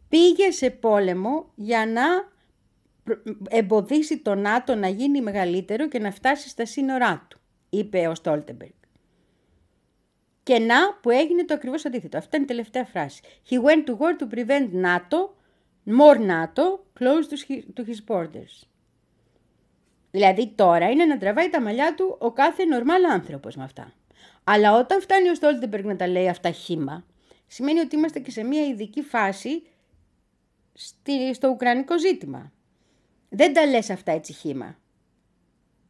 Πήγε σε πόλεμο για να εμποδίσει το ΝΑΤΟ να γίνει μεγαλύτερο και να φτάσει στα σύνορά του, είπε ο Στόλτεμπεργκ. Και να που έγινε το ακριβώς αντίθετο. Αυτή είναι η τελευταία φράση. He went to war to prevent NATO, more NATO, close to his borders. Δηλαδή τώρα είναι να τραβάει τα μαλλιά του ο κάθε νορμάλ άνθρωπος με αυτά. Αλλά όταν φτάνει ο Στόλτεμπεργκ να τα λέει αυτά χήμα, σημαίνει ότι είμαστε και σε μια ειδική φάση στο ουκρανικό ζήτημα. Δεν τα λες αυτά έτσι χήμα.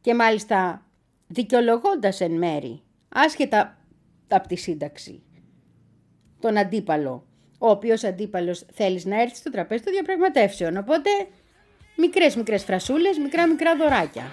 Και μάλιστα δικαιολογώντας εν μέρη, άσχετα από τη σύνταξη, τον αντίπαλο, ο οποίος αντίπαλος θέλεις να έρθει στο τραπέζι των διαπραγματεύσεων. Οπότε μικρές μικρές φρασούλες, μικρά μικρά δωράκια.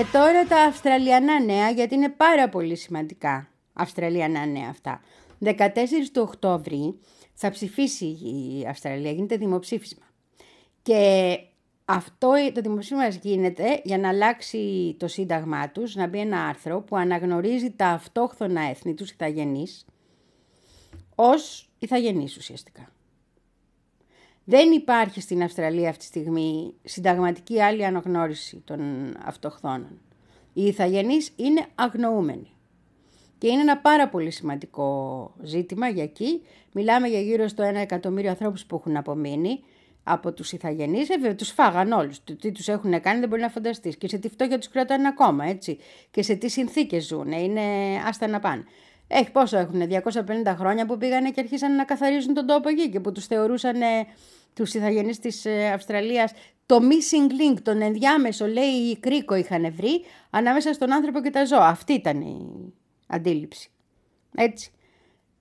Και τώρα τα Αυστραλιανά νέα, γιατί είναι πάρα πολύ σημαντικά. Αυστραλιανά νέα αυτά. 14 του Οκτώβρη θα ψηφίσει η Αυστραλία, γίνεται δημοψήφισμα. Και Αυτό το δημοσίευμα γίνεται για να αλλάξει το σύνταγμά τους, να μπει ένα άρθρο που αναγνωρίζει τα αυτόχθονα έθνη τους ηθαγενείς ως ηθαγενείς ουσιαστικά. Δεν υπάρχει στην Αυστραλία αυτή τη στιγμή συνταγματική άλλη αναγνώριση των αυτοχθόνων. Οι ηθαγενείς είναι αγνοούμενοι. Και είναι ένα πάρα πολύ σημαντικό ζήτημα για εκεί. Μιλάμε για γύρω στο ένα εκατομμύριο ανθρώπους που έχουν απομείνει από τους ηθαγενείς. Ε, βέβαια, τους φάγαν όλους. Το Τι τους έχουν κάνει δεν μπορεί να φανταστείς. Και σε τι φτώχεια τους κρατάνε ακόμα, έτσι. Και σε τι συνθήκες ζουν. Είναι άστα να πάνε. Έχει πόσο έχουν, 250 χρόνια που πήγανε και αρχίσαν να καθαρίζουν τον τόπο εκεί και που τους θεωρούσαν ε, τους ηθαγενείς της ε, Αυστραλίας το missing link, τον ενδιάμεσο, λέει η κρίκο είχαν βρει ανάμεσα στον άνθρωπο και τα ζώα. Αυτή ήταν η αντίληψη. Έτσι.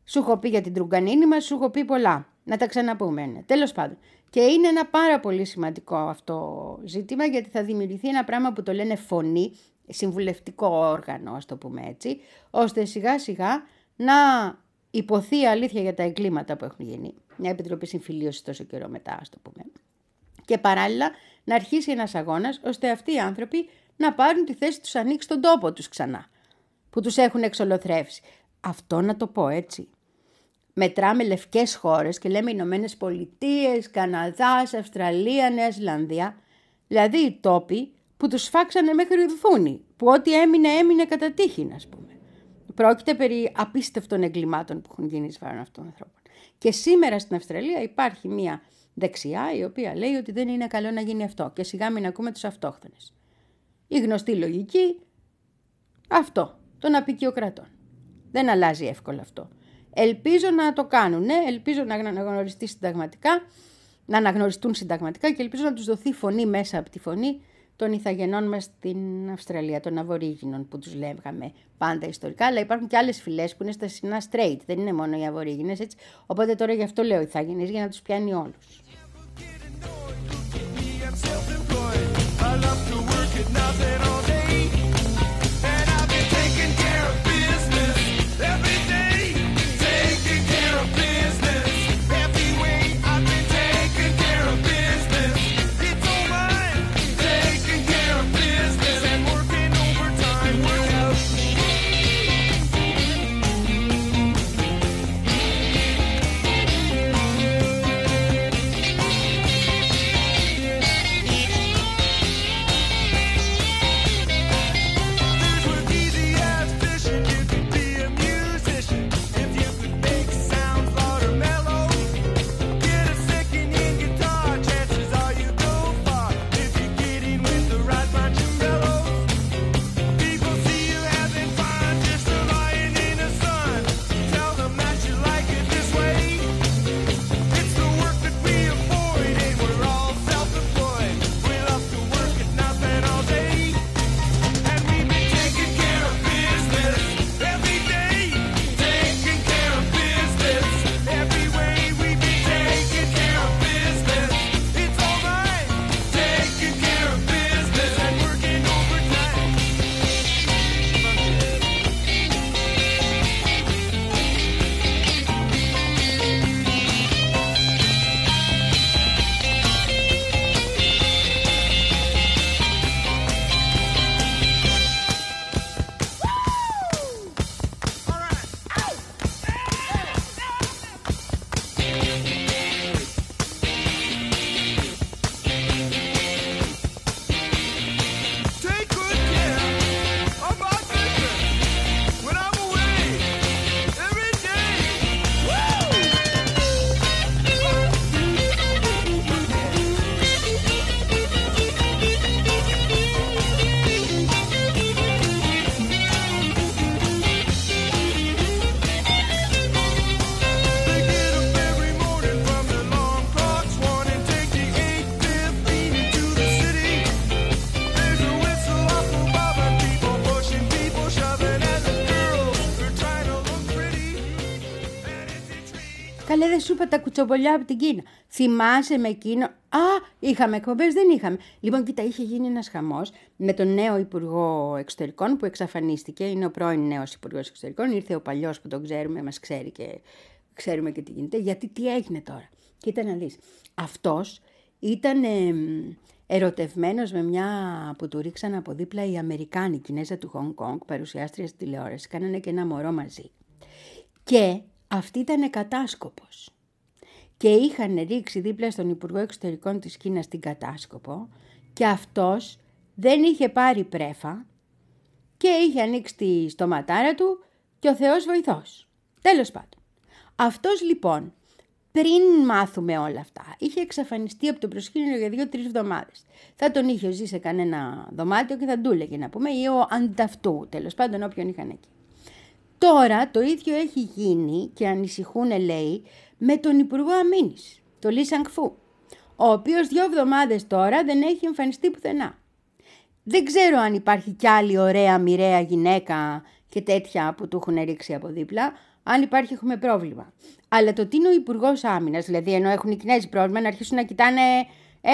Σου έχω πει για την τρουγκανίνη μας, σου έχω πει πολλά. Να τα ξαναπούμε. Ναι. Τέλος πάντων. Και είναι ένα πάρα πολύ σημαντικό αυτό ζήτημα γιατί θα δημιουργηθεί ένα πράγμα που το λένε φωνή, συμβουλευτικό όργανο, ας το πούμε έτσι, ώστε σιγά σιγά να υποθεί η αλήθεια για τα εγκλήματα που έχουν γίνει. Μια επιτροπή συμφιλίωσης τόσο καιρό μετά, ας το πούμε. Και παράλληλα να αρχίσει ένας αγώνας ώστε αυτοί οι άνθρωποι να πάρουν τη θέση τους ανοίξει στον τόπο τους ξανά, που τους έχουν εξολοθρεύσει. Αυτό να το πω έτσι. Μετράμε λευκές χώρες και λέμε Ηνωμένες Πολιτείες, Καναδάς, Αυστραλία, Νέα Ζηλανδία. Δηλαδή οι τόποι που τους φάξανε μέχρι ρουθούνη, που ό,τι έμεινε έμεινε κατά τύχη, ας πούμε. Πρόκειται περί απίστευτων εγκλημάτων που έχουν γίνει εις βάρον αυτών των ανθρώπων. Και σήμερα στην Αυστραλία υπάρχει μια δεξιά η οποία λέει ότι δεν είναι καλό να γίνει αυτό και σιγά μην ακούμε τους αυτόχθονες. Η γνωστή λογική αυτό, των απεικιοκρατών. Δεν αλλάζει εύκολα αυτό. Ελπίζω να το κάνουν, ναι, ελπίζω να αναγνωριστεί συνταγματικά, να αναγνωριστούν συνταγματικά και ελπίζω να τους δοθεί φωνή μέσα από τη φωνή των ηθαγενών μας στην Αυστραλία, των Αβορήγινων που τους λέγαμε πάντα ιστορικά, αλλά υπάρχουν και άλλες φυλές που είναι στα συνά straight, δεν είναι μόνο οι Αβορήγινες, έτσι. Οπότε τώρα γι' αυτό λέω ηθαγενείς για να τους πιάνει όλους. Me, I'm self-employed. I love to work at nothing τα κουτσομπολιά από την Κίνα. Θυμάσαι με εκείνο; Α, είχαμε εκπομπές, δεν είχαμε. Λοιπόν, κοίτα, είχε γίνει ένας χαμός με τον νέο Υπουργό Εξωτερικών που εξαφανίστηκε. Είναι ο πρώην νέος Υπουργός Εξωτερικών. Ήρθε ο παλιός που τον ξέρουμε, μας ξέρει και ξέρουμε και τι γίνεται. Γιατί τι έγινε τώρα. Κοίτα να δεις. Αυτός ήταν. ε, ερωτευμένος με μια που του ρίξαν από δίπλα οι Αμερικάνοι, η Κινέζα του Χονγκ Κονγκ, παρουσιάστρια στη τηλεόραση, κάνανε και ένα μωρό μαζί. Και αυτή ήταν κατάσκοπος. Και είχαν ρίξει δίπλα στον Υπουργό Εξωτερικών της Κίνας την κατάσκοπο και αυτός δεν είχε πάρει πρέφα και είχε ανοίξει τη στοματάρα του και ο Θεός βοηθός. Τέλος πάντων. Αυτός λοιπόν πριν μάθουμε όλα αυτά, είχε εξαφανιστεί από το προσκήνιο για δύο-τρεις εβδομάδες. Θα τον είχε ζει σε κανένα δωμάτιο και θα του έλεγε να πούμε, ή ο ανταυτού, τέλος πάντων, όποιον είχαν εκεί. Τώρα το ίδιο έχει γίνει και ανησυχούν, λέει, με τον Υπουργό Αμήνης, τον Λί Σανκφού, ο οποίος δύο εβδομάδες τώρα δεν έχει εμφανιστεί πουθενά. Δεν ξέρω αν υπάρχει κι άλλη ωραία, μοιραία γυναίκα και τέτοια που του έχουν ρίξει από δίπλα, αν υπάρχει, έχουμε πρόβλημα. Αλλά το τι είναι ο Υπουργός Άμυνας, δηλαδή ενώ έχουν οι Κινέζοι πρόβλημα, να αρχίσουν να κοιτάνε ε,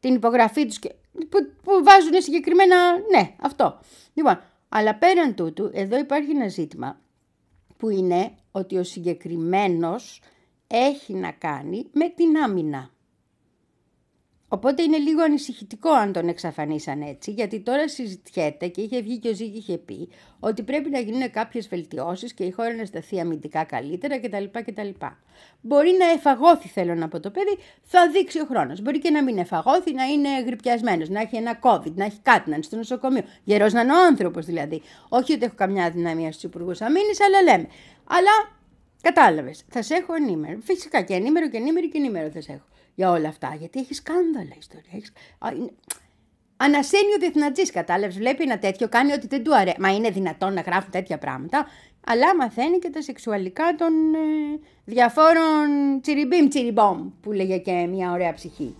την υπογραφή τους που, που βάζουν συγκεκριμένα. Ναι, αυτό. Λοιπόν, αλλά πέραν τούτου, εδώ υπάρχει ένα ζήτημα που είναι ότι ο συγκεκριμένος έχει να κάνει με την άμυνα. Οπότε είναι λίγο ανησυχητικό αν τον εξαφανίσαν έτσι, γιατί τώρα συζητιέται και είχε βγει και ο Ζήκη είχε πει ότι πρέπει να γίνουν κάποιες βελτιώσεις και η χώρα να σταθεί αμυντικά καλύτερα κτλ. κτλ. Μπορεί να εφαγώθει, θέλω να πω το παιδί, θα δείξει ο χρόνος. Μπορεί και να μην εφαγώθει, να είναι γρυπιασμένος, να έχει ένα COVID, να έχει κάτι, να είναι στο νοσοκομείο. Γερός να είναι ο άνθρωπος δηλαδή. Όχι ότι έχω καμιά δυναμία στους υπουργούς αμήνης, αλλά λέμε. Αλλά Κατάλαβες. Θα σε έχω ενήμερο. Φυσικά και ενήμερο και ενήμερο και ενήμερο θα σε έχω για όλα αυτά. Γιατί έχεις σκάνδαλα ιστορία. Έχεις... Ανασένει ο διεθνατζής, κατάλαβες. Βλέπει ένα τέτοιο, κάνει ότι δεν του αρέσει. Μα είναι δυνατόν να γράφουν τέτοια πράγματα. Αλλά μαθαίνει και τα σεξουαλικά των ε, διαφόρων τσιριμπίμ τσιριμπόμ, που λέγε και μια ωραία ψυχή.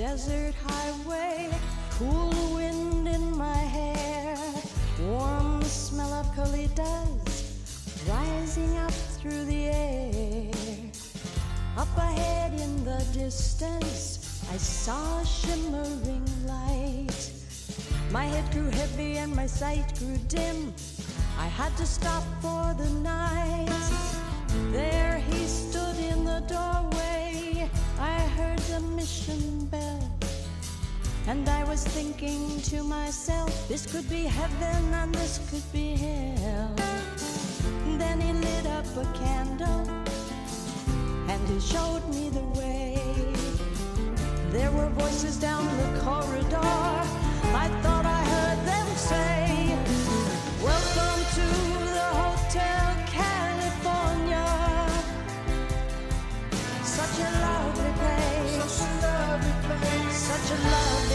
Desert highway, cool wind in my hair, warm smell of colitas rising up through the air. Up ahead in the distance, I saw a shimmering light. My head grew heavy and my sight grew dim. I had to stop for the night. There he stood in the doorway. I heard the mission bell. And I was thinking to myself, this could be heaven and this could be hell. Then he lit up a candle and he showed me the way. There were voices down the corridor. I thought I heard them say, Welcome to the Hotel California. Such a lovely place. Such a lovely place. Such a lovely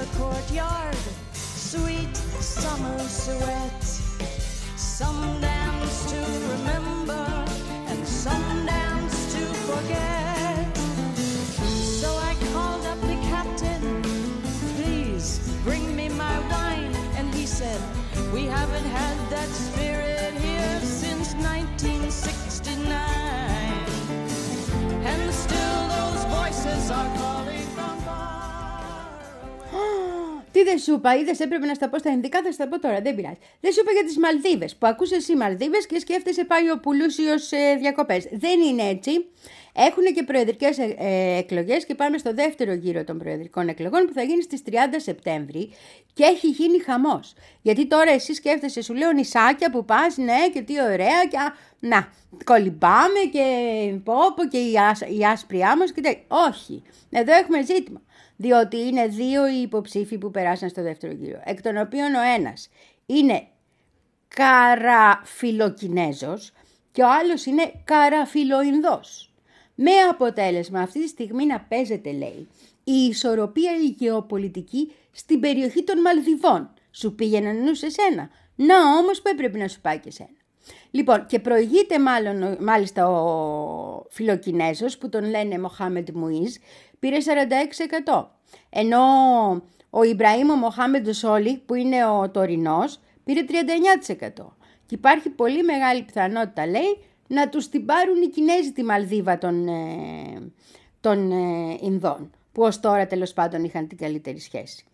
The courtyard, sweet summer sweat. Some dance to remember, and some dance to forget. So I called up the captain, please bring me my wine. And he said, We haven't had that spirit here since 1969. And still those voices are calling Τι δεν σου είπα, είδες έπρεπε να στα πω στα ελληνικά, θα στα πω τώρα, δεν πειράζει. Δεν σου είπα για τις Μαλδίβες. Που ακούσες εσύ Μαλδίβες και σκέφτεσαι πάει ο Πουλούσιος ε, διακοπές. Δεν είναι έτσι. Έχουν και προεδρικές ε, ε, εκλογές και πάμε στο δεύτερο γύρο των προεδρικών εκλογών που θα γίνει στις 30 Σεπτέμβρη και έχει γίνει χαμός. Γιατί τώρα εσύ σκέφτεσαι, σου λέω νησάκια που πας, ναι, και τι ωραία, και α, να, κολυμπάμε και πόπο και η, άσ, η άσπρη άμμος και τέτοια. Όχι. Εδώ έχουμε ζήτημα. Διότι είναι δύο οι υποψήφοι που περάσαν στο δεύτερο γύρο. Εκ των οποίων ο ένας είναι καραφιλοκινέζος και ο άλλος είναι καραφιλοϊνδός. Με αποτέλεσμα αυτή τη στιγμή να παίζεται, λέει, η ισορροπία η γεωπολιτική στην περιοχή των Μαλδιβών. Σου πήγαινε νους σε σένα. Να όμως που έπρεπε να σου πάει και σένα. Λοιπόν, και προηγείται μάλλον, μάλιστα ο φιλοκινέζος που τον λένε Μοχάμεντ Μουίζ, πήρε 46%. Ενώ ο Ιμπραήμ ο Μοχάμεντ Σόλι, που είναι ο τωρινός, πήρε 39%. Και υπάρχει πολύ μεγάλη πιθανότητα, λέει, να τους την πάρουν οι Κινέζοι τη Μαλδίβα των, ε, των ε, Ινδών, που ως τώρα τέλος πάντων είχαν την καλύτερη σχέση.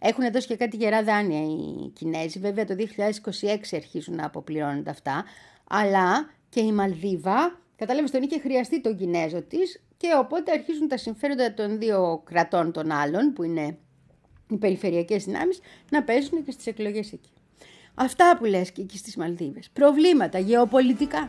Έχουν δώσει και κάτι γερά δάνεια οι Κινέζοι. Βέβαια το 2026 αρχίζουν να αποπληρώνονται αυτά. Αλλά και η Μαλδίβα, κατάλαβες τον είχε χρειαστεί τον Κινέζο της και οπότε αρχίζουν τα συμφέροντα των δύο κρατών των άλλων που είναι οι περιφερειακές δυνάμεις να παίζουν και στις εκλογές εκεί. Αυτά που λες και εκεί στις Μαλδίβες. Προβλήματα γεωπολιτικά.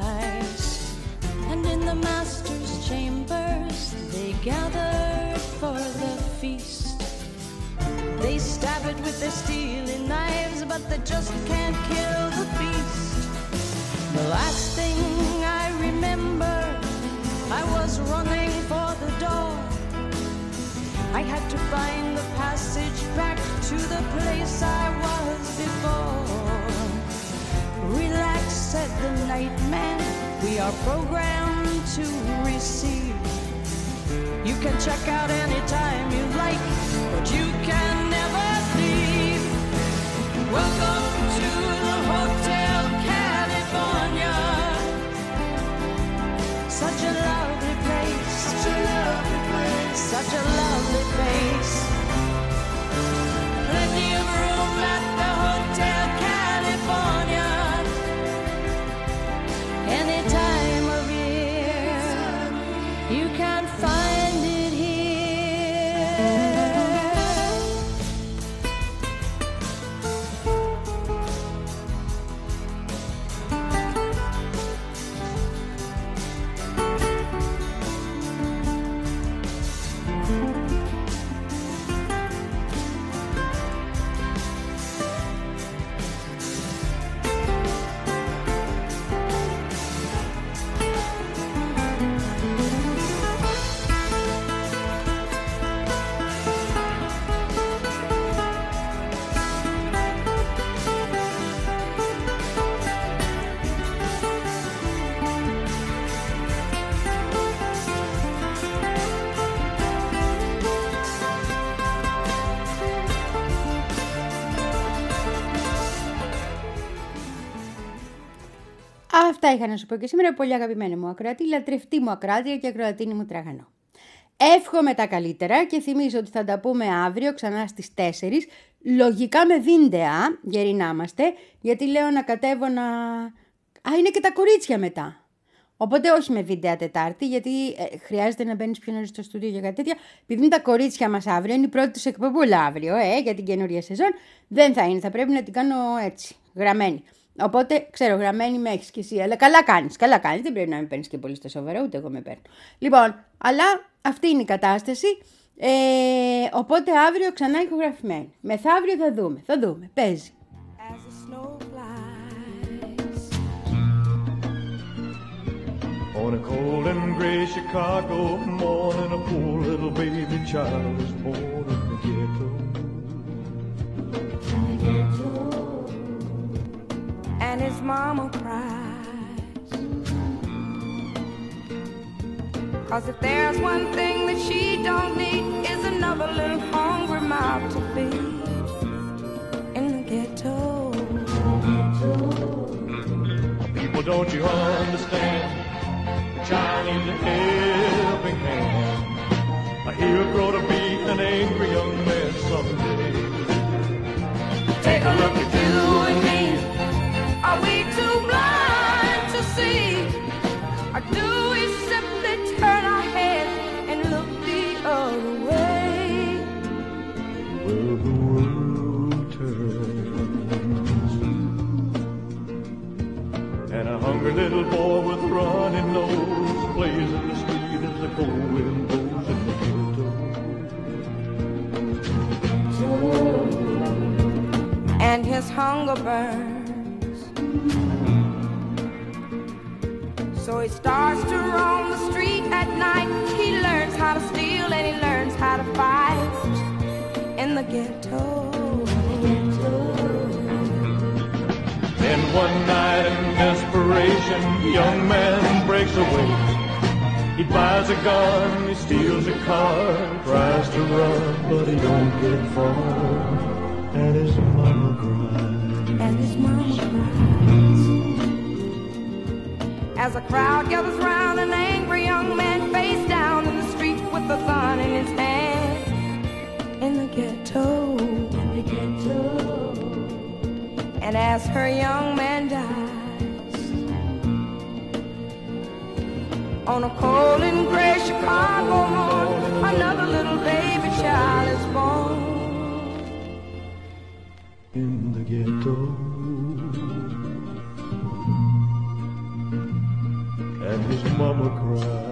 The master's chambers, they gathered for the feast. They stab it with their steely knives, but they just can't kill the beast. The last thing I remember, I was running for the door. I had to find the passage back to the place I was before. Relax, said the night man. We are programmed to receive. You can check out anytime you like, but you can never leave. Welcome to the Hotel California. Such a lovely place. Such a lovely place. Such a lovely place. Plenty of room at Αυτά είχα να σου πω και σήμερα. Πολύ αγαπημένη μου ακροατή, λατρευτή μου ακράτρια και ακροατίνη μου τραγανό. Εύχομαι τα καλύτερα και θυμίζω ότι θα τα πούμε αύριο ξανά στις 4. Λογικά με βίντεα, γεροί να είμαστε, γιατί λέω να κατέβω να... Α, είναι και τα κορίτσια μετά. Οπότε όχι με βίντεο Τετάρτη, γιατί ε, χρειάζεται να μπαίνεις πιο νωρίς στο στούντιο για κάτι τέτοια. Επειδή είναι τα κορίτσια μας αύριο, είναι η πρώτη τους εκπομπούλα αύριο, ε, για την καινούρια σεζόν, δεν θα είναι. Θα πρέπει να την κάνω έτσι, γραμμένη. Οπότε, ξέρω, γραμμένη με έχει κι εσύ. Αλλά καλά κάνεις. Καλά κάνεις. Δεν πρέπει να με παίρνεις και πολύ στα σοβαρά, ούτε εγώ με παίρνω. Λοιπόν, αλλά αυτή είναι η κατάσταση. Ε, οπότε αύριο ξανά ηχογραφημένη. Μεθαύριο θα δούμε. Θα δούμε. Παίζει. As the snow flies. On a cold and gray Chicago morning, a poor little baby child was born in the ghetto. And his mama cries. Cause if there's one thing that she don't need is another little hungry mouth to feed in the ghetto. People, don't you understand? The child needs a helping hand. A hero to be an angry young man someday. Take a look at little boy with runny nose plays in the street as the cold wind blows in the ghetto. and his hunger burns. So he starts to roam the street at night. He learns how to steal and he learns how to fight in the ghetto. One night in desperation, the young man breaks away. He buys a gun, he steals a car, tries to run, but he don't get far. And his mama cries. And his mama cries. As a crowd gathers round, an angry young man face down in the street with a gun in his hand. In the ghetto. In the ghetto. And as her young man dies, on a cold and gray Chicago morn, another little baby child is born. in the ghetto. And his mama cried.